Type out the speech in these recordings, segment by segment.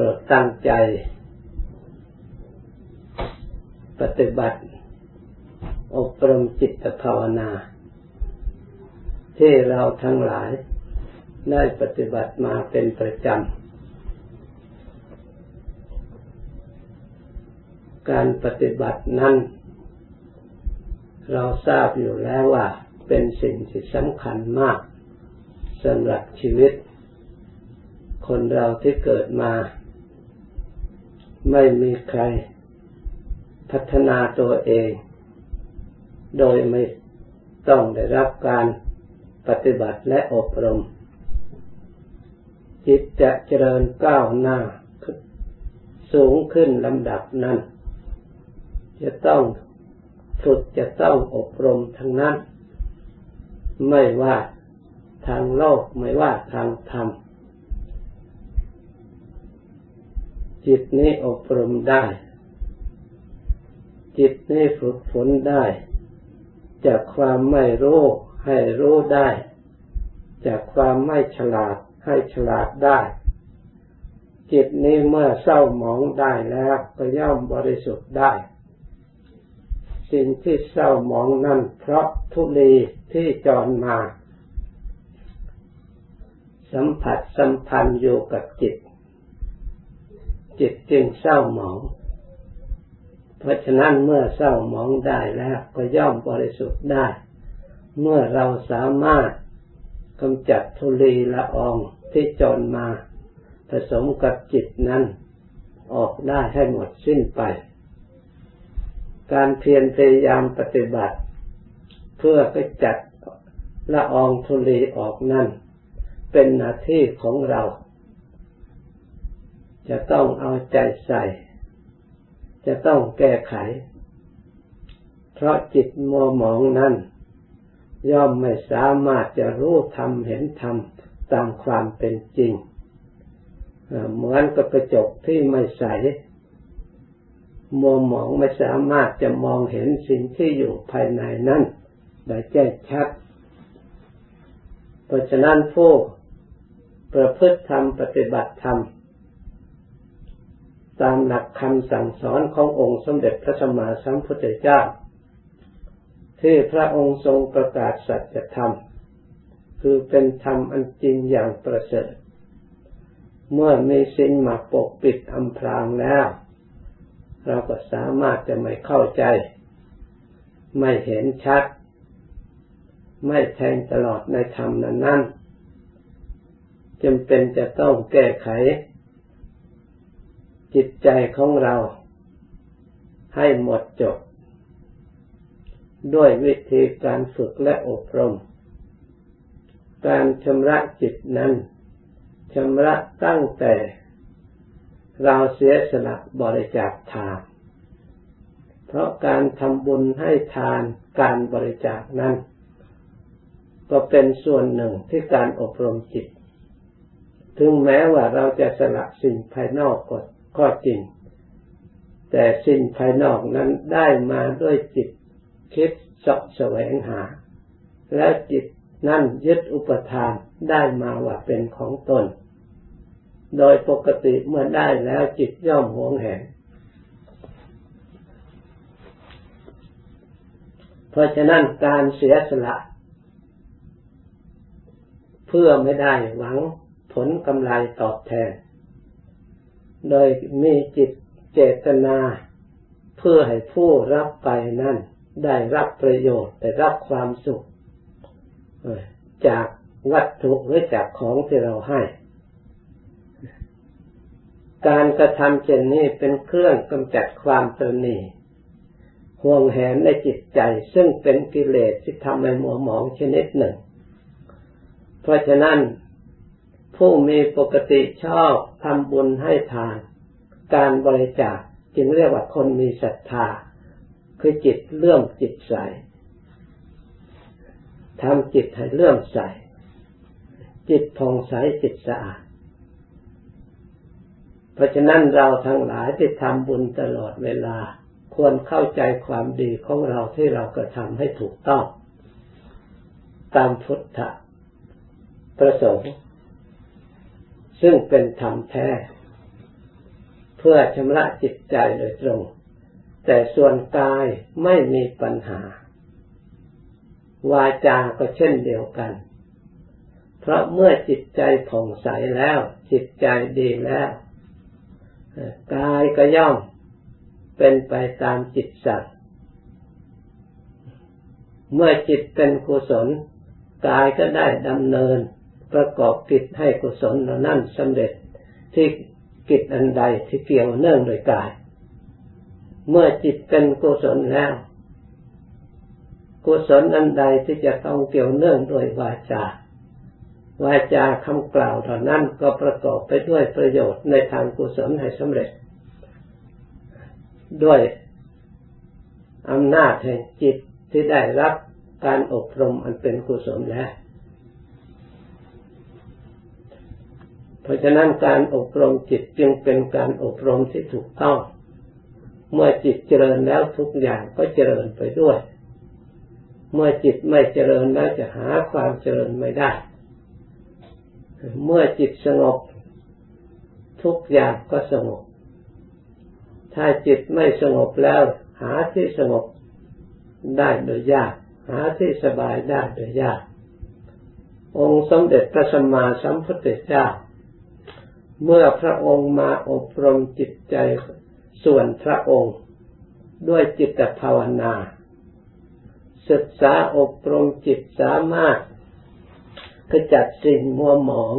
รดตั้งใจ ปฏิบัติ อบรมจิตภาวนา ที่เราทั้งหลายได้ปฏิบัติมาเป็นประจำ การปฏิบัตินั้น เราทราบอยู่แล้วว่า เป็นสิ่งที่สำคัญมากสำหรับชีวิตคนเราที่เกิดมา ไม่มีใครพัฒนาตัวเอง โดยไม่ต้องได้รับการปฏิบัติและอบรม จิตจะเจริญก้าวหน้า สูงขึ้นลำดับนั้น จะต้องฝึกจะต้องอบรมทั้งนั้น ไม่ว่าทางโลกไม่ว่าทางธรรม จิตนี้อบรมได้ จิตนี้ฝึกฝนได้ จากความไม่รู้ให้รู้ได้ จากความไม่ฉลาดให้ฉลาดได้ จิตนี้เมื่อเศร้าหมองได้แล้วก็ย่อมบริสุทธิ์ได้ สิ่งที่เศร้าหมองนั่นเพราะทุลีที่จรมา สัมผัสสัมพันธ์อยู่กับจิต จิตจึงเศร้าหมอง เพราะฉะนั้นเมื่อเศร้าหมองได้แล้วก็ย่อมบริสุทธิ์ได้ เมื่อเราสามารถกำจัดทุลีละอองที่จรมา ผสมกับจิตนั้น ออกได้ให้หมดสิ้นไป การเพียรพยายามปฏิบัติ เพื่อไปจัดละอองทุลีออกนั่นเป็นหน้าที่ของเรา จะต้องเอาใจใส่ จะต้องแก้ไข เพราะจิตมัวหมองนั้น ย่อมไม่สามารถจะรู้ธรรมเห็นธรรมตามความเป็นจริง เหมือนกับกระจกที่ไม่ใสมัวหมองไม่สามารถจะมองเห็นสิ่งที่อยู่ภายในนั้นได้แจ้งชัด เพราะฉะนั้นผู้ประพฤติธรรมปฏิบัติธรรม ตามหลักคำสั่งสอนขององค์สมเด็จพระสัมมาสัมพุทธเจ้า ที่พระองค์ทรงประกาศสัจธรรม คือเป็นธรรมอันจริงอย่างประเสริฐ เมื่อมีสิ่งมาปกปิดอำพรางแล้ว เราก็สามารถจะไม่เข้าใจ ไม่เห็นชัด ไม่แทงตลอดในธรรมนั้นจำเป็นจะต้องแก้ไข จิตใจของเราให้หมดจด ด้วยวิธีการฝึกและอบรม การชำระจิตนั้นชำระตั้งแต่ เราเสียสละบริจาคทาน เพราะการทำบุญให้ทานการบริจาคนั้น ก็เป็นส่วนหนึ่งที่การอบรมจิต ถึงแม้ว่าเราจะสละสิ่งภายนอกก็ ก็จริง แต่สิ่งภายนอกนั้นได้มาด้วยจิตคิดสอบแสวงหา และจิตนั่นยึดอุปทานได้มาว่าเป็นของตน โดยปกติเมื่อได้แล้วจิตย่อมหวงแหนเพราะฉะนั้นการเสียสละ เพื่อไม่ได้หวังผลกำไรตอบแทน โดยมีจิตเจตนา เพื่อให้ผู้รับไปนั่นได้รับประโยชน์ได้รับความสุขจากวัตถุหรือจากของที่เราให้ การกระทำเช่นนี้เป็นเครื่องกำจัดความตรณีห่วงแหนในจิตใจ ซึ่งเป็นกิเลสที่ทำให้มัวหมองชนิดหนึ่ง เพราะฉะนั้น ผู้มีปกติชอบทำบุญให้ทาน การบริจาคจึงเรียกว่าคนมีศรัทธา คือจิตเลื่อมจิตใสทำจิตให้เลื่อมใส จิตผ่องใสจิตสะอาด เพราะฉะนั้นเราทั้งหลายที่ทำบุญตลอดเวลา ควรเข้าใจความดีของเราที่เรากระทำให้ถูกต้อง ตามพุทธประสงค์ ซึ่งเป็นธรรมแท้ เพื่อชำระจิตใจโดยตรง แต่ส่วนกายไม่มีปัญหา วาจาก็เช่นเดียวกัน เพราะเมื่อจิตใจผ่องใสแล้ว จิตใจดีแล้วกายก็ย่อมเป็นไปตามจิตสัตว์เมื่อจิตเป็นกุศลกายก็ได้ดำเนิน ประกอบกิจให้กุศลนั้นสำเร็จที่กิจอันใดที่เกี่ยวเนื่องโดยกาย เมื่อจิตเป็นกุศลแล้วกุศลอันใดที่จะต้องเกี่ยวเนื่องโดยวาจาวาจาคำกล่าวเท่านั้นก็ประกอบไปด้วยประโยชน์ในทางกุศลให้สำเร็จ ด้วยอำนาจแห่งจิตที่ได้รับการอบรมอันเป็นกุศลแล้ว เพราะฉะนั้นการอบรมจิตจึงเป็นการอบรมที่ถูกต้อง เมื่อจิตเจริญแล้วทุกอย่างก็เจริญไปด้วย เมื่อจิตไม่เจริญแล้วจะหาความเจริญไม่ได้ เมื่อจิตสงบ ทุกอย่างก็สงบ ถ้าจิตไม่สงบแล้ว หาที่สงบได้โดยยาก หาที่สบายได้โดยยาก องค์สมเด็จพระสัมมาสัมพุทธเจ้า เมื่อพระองค์มาอบรมจิตใจส่วนพระองค์ด้วยจิตภาวนา ศึกษาอบรมจิตสามารถขจัดสิ่งมัวหมอง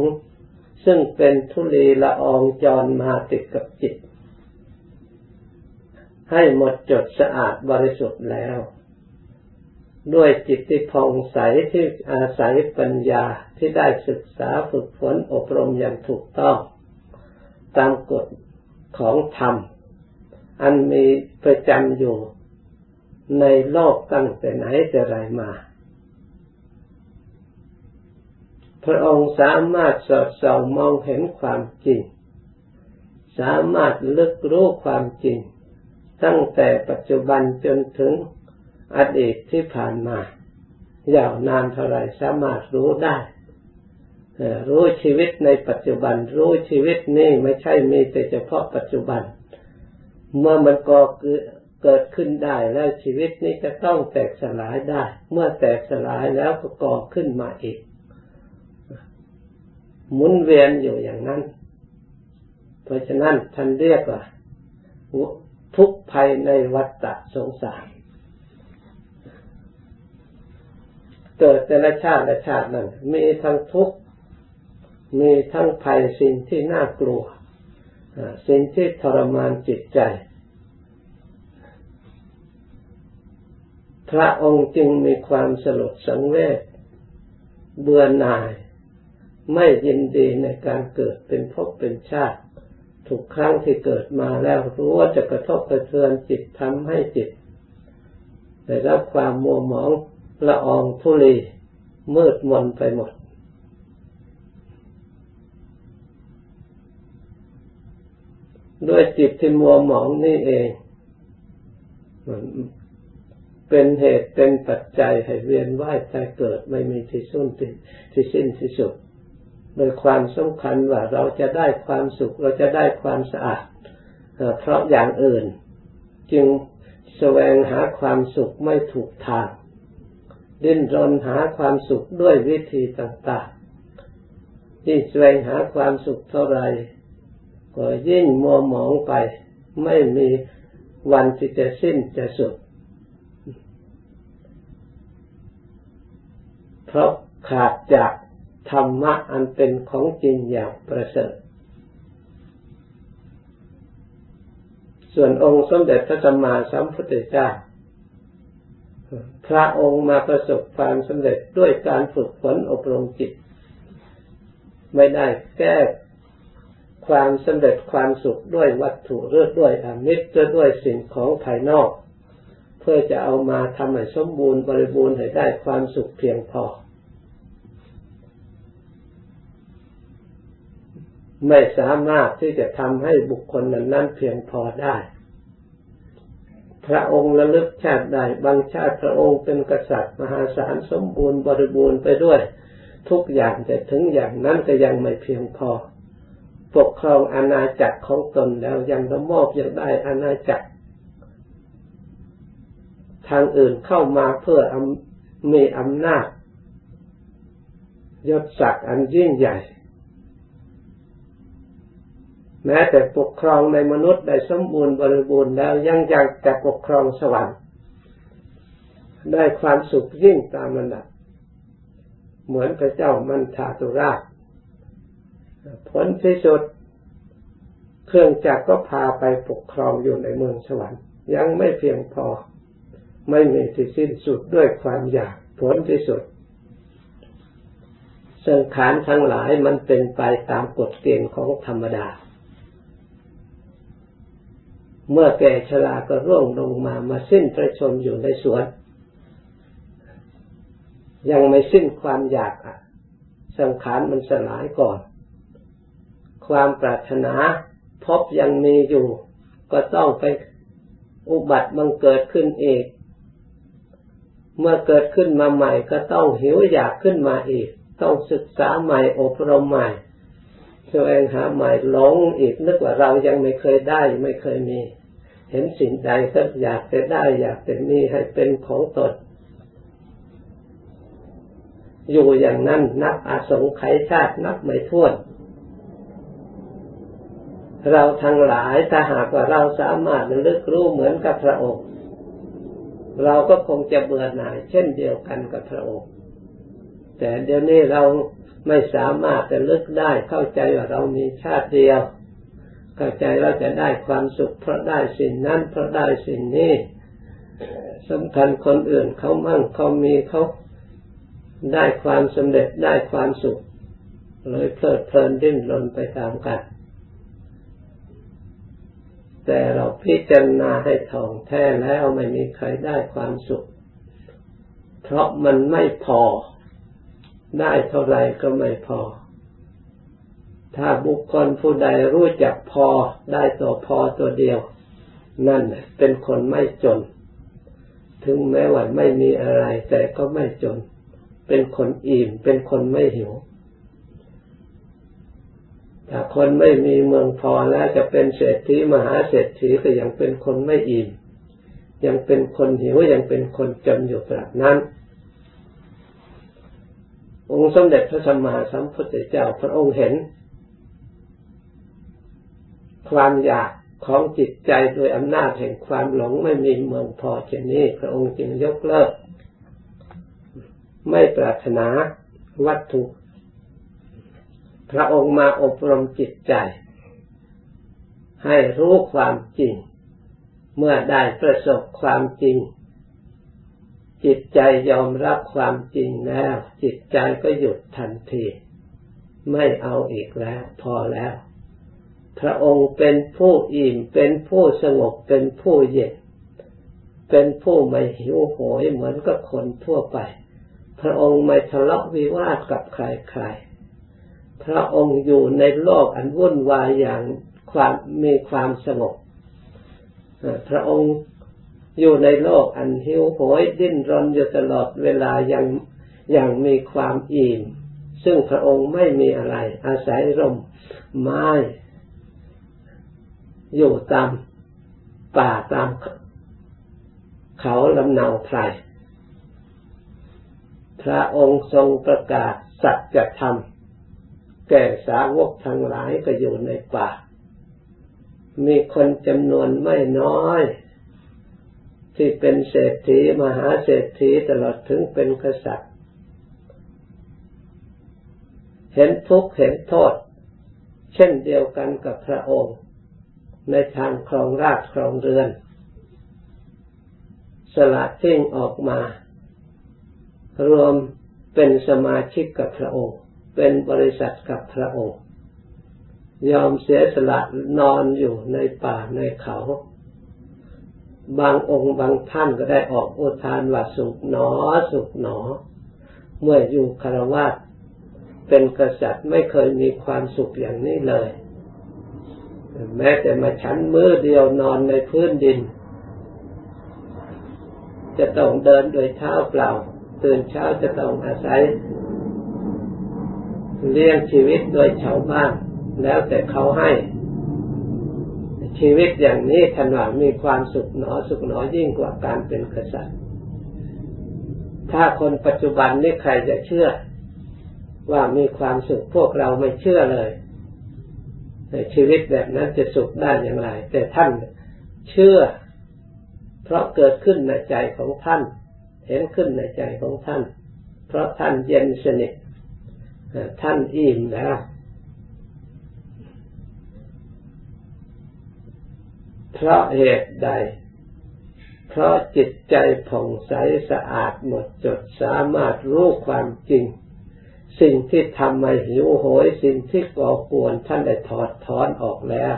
ซึ่งเป็นทุลีละอองจรมาติดกับจิต ให้หมดจดสะอาดบริสุทธิ์แล้ว ด้วยจิตที่ผ่องใสที่อาศัยปัญญาที่ได้ศึกษาฝึกฝนอบรมอย่างถูกต้อง ตามกฎของธรรม อันมีประจำอยู่ในโลกตั้งแต่ไหนแต่ไรมา พระองค์สามารถสอดส่องมองเห็นความจริง สามารถลึกรู้ความจริง ตั้งแต่ปัจจุบันจนถึงอดีตที่ผ่านมา ยาวนานเท่าไรสามารถรู้ได้ รู้ชีวิตในปัจจุบัน รู้ชีวิตนี้ไม่ใช่มีแต่เฉพาะปัจจุบัน เมื่อมันก่อเกิดขึ้นได้แล้วชีวิตนี้จะต้องแตกสลายได้ เมื่อแตกสลายแล้วก็ก่อขึ้นมาอีก หมุนเวียนอยู่อย่างนั้น เพราะฉะนั้นท่านเรียกว่าทุกภัยในวัฏฏะสงสารเกิดแต่ละชาติละชาตินั้นมีทั้งทุกข์ มีทั้งภัยสิ่งที่น่ากลัวสิ่งที่ทรมานจิตใจ พระองค์จึงมีความสลดสังเวชเบื่อหน่าย ไม่ยินดีในการเกิดเป็นภพเป็นชาติ ทุกครั้งที่เกิดมาแล้วรู้ว่าจะกระทบกระเทือนจิตทำให้จิตได้รับความมัวหมองละอองทุลีมืดมนไปหมด ด้วยจิตที่มัวหมองนี่เองเป็นเหตุเป็นปัจจัยให้เวียนว่ายตายเกิดไม่มีที่สุดที่สิ้นที่สุด โดยความสำคัญว่าเราจะได้ความสุข เราจะได้ความสะอาดเพราะอย่างอื่น จึงแสวงหาความสุขไม่ถูกทาง ดิ้นรนหาความสุขด้วยวิธีต่างๆที่แสวงหาความสุขเท่าไร ก็ยิ่งมัวหมองไป ไม่มีวันที่จะสิ้นจะสุด เพราะขาดจากธรรมะอันเป็นของจริงอย่างประเสริฐ ส่วนองค์สมเด็จพระสัมมาสัมพุทธเจ้า พระองค์มาประสบความสำเร็จด้วยการฝึกฝนอบรมจิต ไม่ได้แก้ ความสำเร็จความสุขด้วยวัตถุเรือด้วยอมิตรด้วยสิ่งของภายนอก เพื่อจะเอามาทำให้สมบูรณ์บริบูรณ์ให้ได้ความสุขเพียงพอ ไม่สามารถที่จะทำให้บุคคลนั้นนั้นเพียงพอได้ พระองค์ระลึกชาติใดบางชาติพระองค์เป็นกษัตริย์มหาศาลสมบูรณ์บริบูรณ์ไปด้วย ทุกอย่างแต่ถึงอย่างนั้นก็ยังไม่เพียงพอ ปกครองอาณาจักรของตนแล้วยังระมอบยังได้อาณาจักร ทางอื่นเข้ามาเพื่อมีอำนาจยศศักดิ์อันยิ่งใหญ่ แม้แต่ปกครองในมนุษย์ได้สมบูรณ์บริบูรณ์แล้วยังอยากจะปกครองสวรรค์ ได้ความสุขยิ่งตามระดับเหมือนพระเจ้ามันทาตุราช ผลที่สุดเครื่องจักรก็พาไปปกครองอยู่ในเมืองสวรรค์ยังไม่เพียงพอ ไม่มีที่สิ้นสุดด้วยความอยากผลที่สุดสังขารทั้งหลายมันเป็นไปตามกฎเกณฑ์ของธรรมดา เมื่อแก่ชราก็ร่วงลงมามาสิ้นประชมอยู่ในสวน ยังไม่สิ้นความอยากอะสังขารมันสลายก่อน ความปรารถนาพบยังมีอยู่ ก็ต้องไปอุบัติบังเกิดขึ้นเองเมื่อเกิดขึ้นมาใหม่ก็ต้องหิวอยากขึ้นมาอีก ต้องศึกษาใหม่อบรมใหม่แสวงหาใหม่หลงอีกนึกว่าเรายังไม่เคยได้ไม่เคยมี เห็นสิ่งใดก็อยากจะได้ อยากจะมีให้เป็นของตนอยู่อย่างนั้นนับอาสงไขยชาตินับไม่ถ้วน เราทั้งหลายถ้าหากว่าเราสามารถระลึกรู้เหมือนกับพระองค์ เราก็คงจะเบื่อหน่าย เช่นเดียวกันกับพระองค์ แต่เดี๋ยวนี้เราไม่สามารถจะลึกได้เข้าใจว่าเรามีชาติเดียว เข้าใจว่าจะได้ความสุขเพราะได้สิ่งนั้นเพราะได้สิ่งนี้สำคัญคนอื่นเขามั่งเขามีเขาได้ความสำเร็จได้ความสุข เลยเพลิดเพลินดิ้นรนไปตามกัน แต่เราพิจารณาให้ท่องแท้แล้วไม่มีใครได้ความสุข เพราะมันไม่พอ ได้เท่าไรก็ไม่พอ ถ้าบุคคลผู้ใดรู้จักพอได้ตัวพอตัวเดียว นั่นเป็นคนไม่จน ถึงแม้ว่าไม่มีอะไรแต่ก็ไม่จน เป็นคนอิ่ม เป็นคนไม่หิว ถ้าคนไม่มีเมืองพอแล้วจะเป็นเศรษฐีมหาเศรษฐีก็ยังเป็นคนไม่อิ่มยังเป็นคนหิวยังเป็นคนจนอยู่แบบนั้น องค์สมเด็จพระสัมมาสัมพุทธเจ้าพระองค์เห็น ความอยากของจิตใจโดยอำนาจแห่งความหลงไม่มีเมืองพอเช่นนี้ พระองค์จึงยกเลิก ไม่ปรารถนาวัตถุ พระองค์มาอบรมจิตใจ ให้รู้ความจริง เมื่อได้ประสบความจริง จิตใจยอมรับความจริงแล้ว จิตใจก็หยุดทันที ไม่เอาอีกแล้ว พอแล้ว พระองค์เป็นผู้อิ่มเป็นผู้สงบเป็นผู้เย็นเป็นผู้ไม่หิวโหยเหมือนกับคนทั่วไป พระองค์ไม่ทะเลาะวิวาทกับใครๆ พระองค์อยู่ในโลกอันวุ่นวายอย่างความมีความสงบพระองค์อยู่ในโลกอันหิวโหยดิ้นรนอยู่ตลอดเวลาอยังยังมีความอิ่มซึ่งพระองค์ไม่มีอะไร อาศัยร่มไม้อยู่ตามป่าตามเขาลำเนาไพรพระองค์ทรงประกาศสัจธรรม แก่สาวกทั้งหลายก็อยู่ในป่า มีคนจำนวนไม่น้อย ที่เป็นเศรษฐีมหาเศรษฐีตลอดถึงเป็นกษัตริย์ เห็นทุกข์เห็นโทษ เช่นเดียวกันกับพระองค์ ในทางครองราชครองเรือน สละทิ้งออกมา รวมเป็นสมาชิกกับพระองค์ เป็นบริษัทกับพระองค์ ยอมเสียสละนอนอยู่ในป่าในเขา บางองค์บางท่านก็ได้ออกอุทานว่าสุขหนอสุขหนอ เมื่ออยู่คารวะเป็นกษัตริย์ไม่เคยมีความสุขอย่างนี้เลย แม้แต่มาชั้นมือเดียวนอนในพื้นดิน จะต้องเดินโดยเท้าเปล่าตื่นเช้าจะต้องอาศัย เลี้ยงชีวิตโดยชาวบ้านแล้วแต่เขาให้ ชีวิตอย่างนี้ถนอมีความสุขหนอสุขหนอยิ่งกว่าการเป็นกษัตริย์ ถ้าคนปัจจุบันนี่ใครจะเชื่อ ว่ามีความสุขพวกเราไม่เชื่อเลยชีวิตแบบนั้นจะสุขได้อย่างไร แต่ท่านเชื่อ เพราะเกิดขึ้นในใจของท่าน เห็นขึ้นในใจของท่าน เพราะท่านเย็นสนิท ท่านอิ่มแล้วเพราะเหตุใด เพราะจิตใจผ่องใสสะอาดหมดจดสามารถรู้ความจริง สิ่งที่ทำให้หิวโหยสิ่งที่ก่อกวนท่านได้ถอดถอนออกแล้ว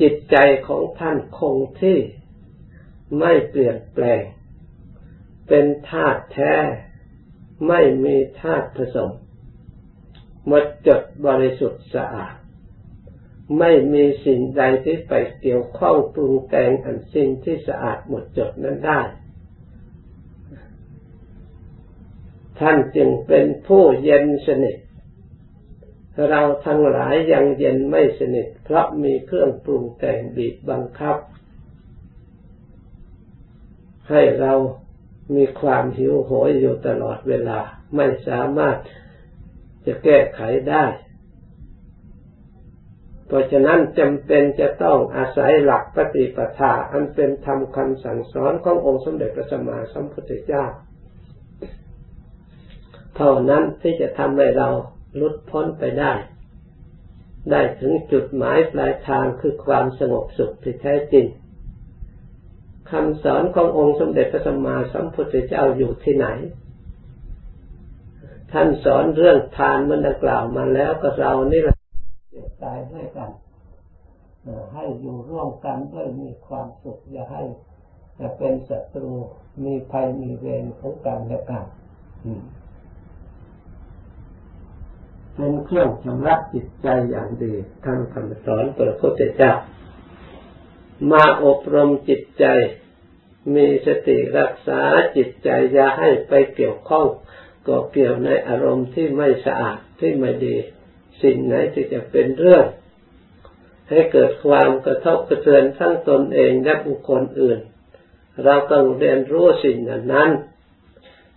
จิตใจของท่านคงที่ไม่เปลี่ยนแปลง เป็นธาตุแท้ ไม่มีธาตุผสม หมดจดบริสุทธิ์สะอาด ไม่มีสิ่งใดที่ไปเกี่ยวข้องปรุงแต่งอันสิ่งที่สะอาดหมดจดนั้นได้ ท่านจึงเป็นผู้เย็นสนิทเราทั้งหลายยังเย็นไม่สนิท เพราะมีเครื่องปรุงแต่งบีบบังคับ ให้เรามีความหิวโหยอยู่ตลอดเวลา ไม่สามารถ จะแก้ไขได้ เพราะฉะนั้นจำเป็นจะต้องอาศัยหลักปฏิปทาอันเป็นธรรมคำสั่งสอนขององค์สมเด็จพระสัมมาสัมพุทธเจ้า เท่านั้นที่จะทำให้เราลุดพ้นไปได้ ได้ถึงจุดหมายปลายทางคือความสงบสุขที่แท้จริงคำสอนขององค์สมเด็จพระสัมมาสัมพุทธเจ้าอยู่ที่ไหน ท่านสอนเรื่องทานมันดังกล่าวมาแล้วก็เรานี่แหละเสียตายด้วยกันให้อยู่ร่วมกันด้วยมีความสุขอย่าให้เป็นศัตรูมีภัยมีเวรของกันและกันเป็นเครื่องชำระจิตใจอย่างดีท่านคำสอนพระพุทธเจ้ามาอบรมจิตใจ มีสติรักษาจิตใจอย่าให้ไปเกี่ยวข้อง ก็เกี่ยวในอารมณ์ที่ไม่สะอาดที่ไม่ดี สิ่งไหนที่จะเป็นเรื่อง ให้เกิดความกระทบกระเทือนทั้งตนเองและบุคคลอื่น เราต้องเรียนรู้สิ่งนั้น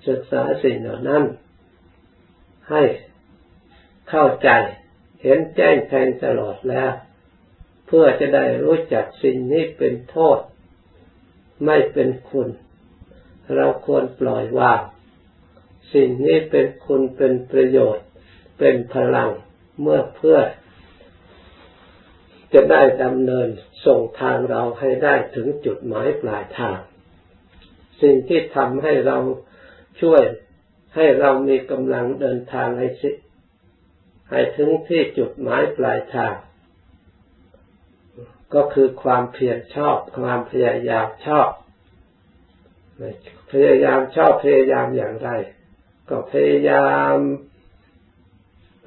ศึกษาสิ่งเหล่านั้น ให้เข้าใจ เห็นแจ้งแทงตลอดแล้ว เพื่อจะได้รู้จักสิ่งนี้เป็นโทษ ไม่เป็นคุณ เราควรปล่อยวาง สิ่งนี้เป็นคุณเป็นประโยชน์ เป็นพลังเมื่อเพื่อ จะได้ดำเนินส่งทางเราให้ได้ถึงจุดหมายปลายทาง สิ่งที่ทำให้เราช่วยให้เรามีกำลังเดินทางให้สิให้ถึงที่จุดหมายปลายทาง ก็คือความเพียรชอบความพยายามชอบพยายามชอบพยายามอย่างไร ก็พยายาม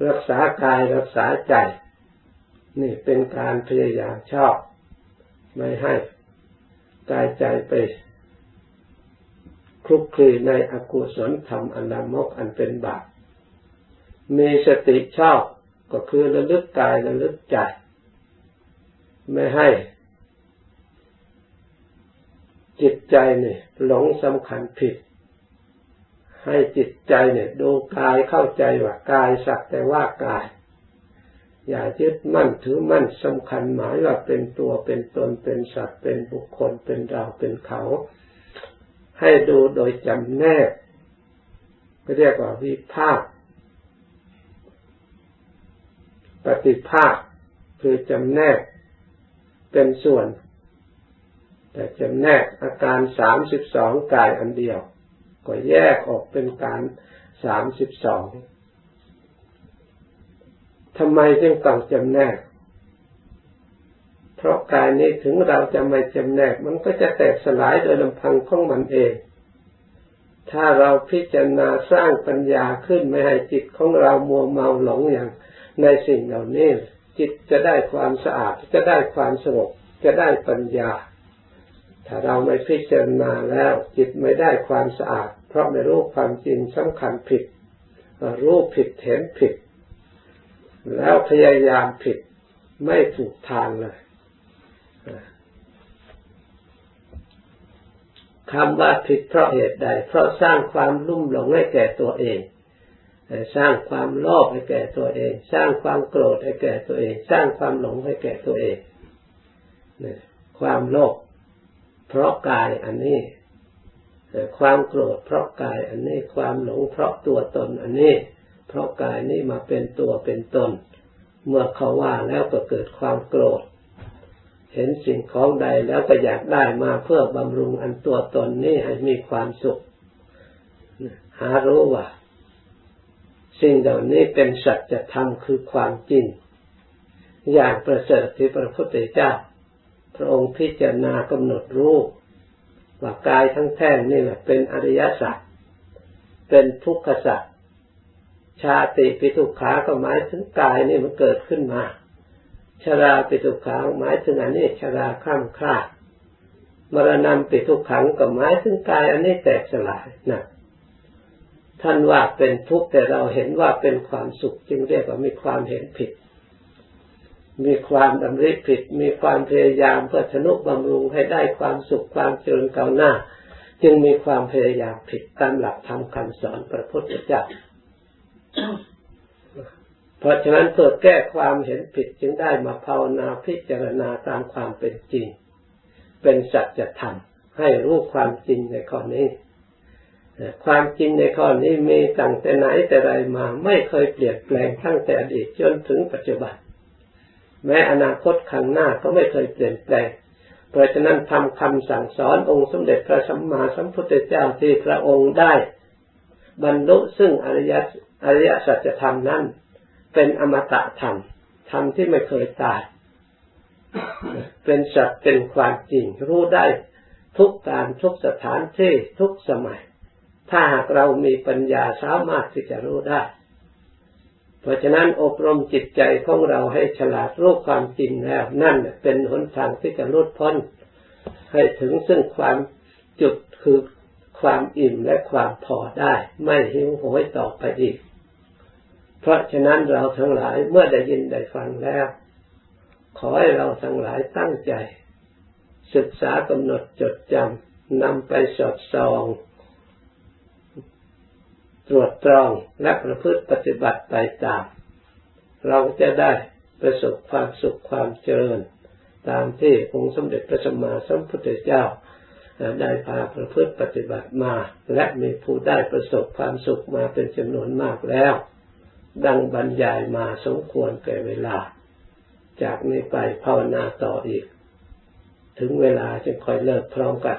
รักษากายรักษาใจ นี่เป็นการพยายามชอบ ไม่ให้กายใจไปคลุกคลีในอกุศลธรรมอันลามกอันเป็นบาปมีสติชอบก็คือระลึกกายระลึกใจ ไม่ให้ จิตใจนี่หลงสำคัญผิด ให้จิตใจเนี่ยดูกายเข้าใจว่ากายสักแต่ว่ากาย อย่ายึดมั่นถือมั่นสำคัญหมายว่าเป็นตัวเป็นตนเป็นสัตว์เป็นบุคคลเป็นเราเป็นเขา ให้ดูโดยจำแนกเรียกว่าวิภาคปฏิภาคคือจำแนกเป็นส่วน แต่จำแนกอาการสามสิบสองกายอันเดียว ก็แยกออกเป็นการสามสิบสองทำไมจึงต้องจำแนก เพราะกายนี้ถึงเราจะไม่จำแนก มันก็จะแตกสลายโดยลำพังของมันเอง ถ้าเราพิจารณาสร้างปัญญาขึ้นไม่ให้จิตของเรามัวเมาหลงอย่างในสิ่งเหล่านี้ จิตจะได้ความสะอาดจะได้ความสงบจะได้ปัญญา ถ้าเราไม่พิจารณาแล้ว จิตไม่ได้ความสะอาด ราะไม่รู้ความจริงสำคัญผิด รู้ผิดเห็นผิด แล้วพยายามผิดไม่ถูกทางเลยคำว่าผิดเพราะเหตุใด เพราะสร้างความลุ่มหลงให้แก่ตัวเอง สร้างความโลภให้แก่ตัวเอง สร้างความโกรธให้แก่ตัวเอง สร้างความหลงให้แก่ตัวเอง ความโลภเพราะกายอันนี้ ความโกรธเพราะกายอันนี้ความหลงเพราะตัวตนอันนี้ เพราะกายนี้มาเป็นตัวเป็นตน เมื่อเขาว่าแล้วก็เกิดความโกรธ เห็นสิ่งของใดแล้วก็อยากได้มาเพื่อบำรุงอันตัวตนนี้ให้มีความสุข หารู้ว่าสิ่งเหล่านี้เป็นสัจธรรมคือความจริง อย่างประเสริฐที่พระพุทธเจ้า พระองค์พิจารณากำหนดรู้ ว่ากายทั้งแท่งนี่แหละเป็นอริยสัจเป็นทุกขสัจชาติปิทุกขาก็หมายถึงกายนี่มันเกิดขึ้นมา ชราปิทุกขังหมายถึงอันนี้ชราข้ามคลาดมรณะปิทุกขังก็หมายถึงกายอันนี้แตกสลายนะท่านว่าเป็นทุกข์แต่เราเห็นว่าเป็นความสุขจึงเรียกว่ามีความเห็นผิด มีความดำริผิด มีความพยายามเพื่อชนุบำรุงให้ได้ความสุขความเจริญก้าวหน้า จึงมีความพยายามผิดตามหลักธรรมคำสอนพระพุทธเจ้าเพราะฉะนั้นเพื่อแก้ความเห็นผิดจึงได้มาภาวนาพิจารณาตามความเป็นจริง เป็นสัจธรรมให้รู้ความจริงในข้อนี้ความจริงในข้อนี้มีตั้งแต่ไหนแต่ไรมา ไม่เคยเปลี่ยนแปลงตั้งแต่อดีตจนถึงปัจจุบัน แม้อนาคตข้างหน้าก็ไม่เคยเปลี่ยนแปลง เพราะฉะนั้นทำคำสั่งสอนองค์สมเด็จพระสัมมาสัมพุทธเจ้าที่พระองค์ได้ บรรลุซึ่งอริยอริยสัจธรรมนั้น เป็นอมตะธรรมธรรมที่ไม่เคยตาย เป็นสัตว์เป็นความจริงรู้ได้ทุกการทุกสถานที่ทุกสมัย ถ้าหากเรามีปัญญาสามารถที่จะรู้ได้ เพราะฉะนั้นอบรมจิตใจของเราให้ฉลาดรู้ความจริงแล้วนั่นเป็นหนทางที่จะลดพ้น ให้ถึงซึ่งความจุดคือความอิ่มและความพอได้ ไม่หิวโหยต่อไปอีก เพราะฉะนั้นเราทั้งหลายเมื่อได้ยินได้ฟังแล้ว ขอให้เราทั้งหลายตั้งใจ ศึกษากำหนดจดจำนำไปสอดส่อง ตรวจตรองและประพฤติปฏิบัติไปตาม เราจะได้ประสบความสุขความเจริญ ตามที่องค์สมเด็จพระสัมมาสัมพุทธเจ้าได้พาประพฤติปฏิบัติมา และมีผู้ได้ประสบความสุขมาเป็นจำนวนมากแล้ว ดังบรรยายมาสมควรแก่เวลา จากนี้ไปภาวนาต่ออีก ถึงเวลาจะค่อยเลิกพร้อมกัน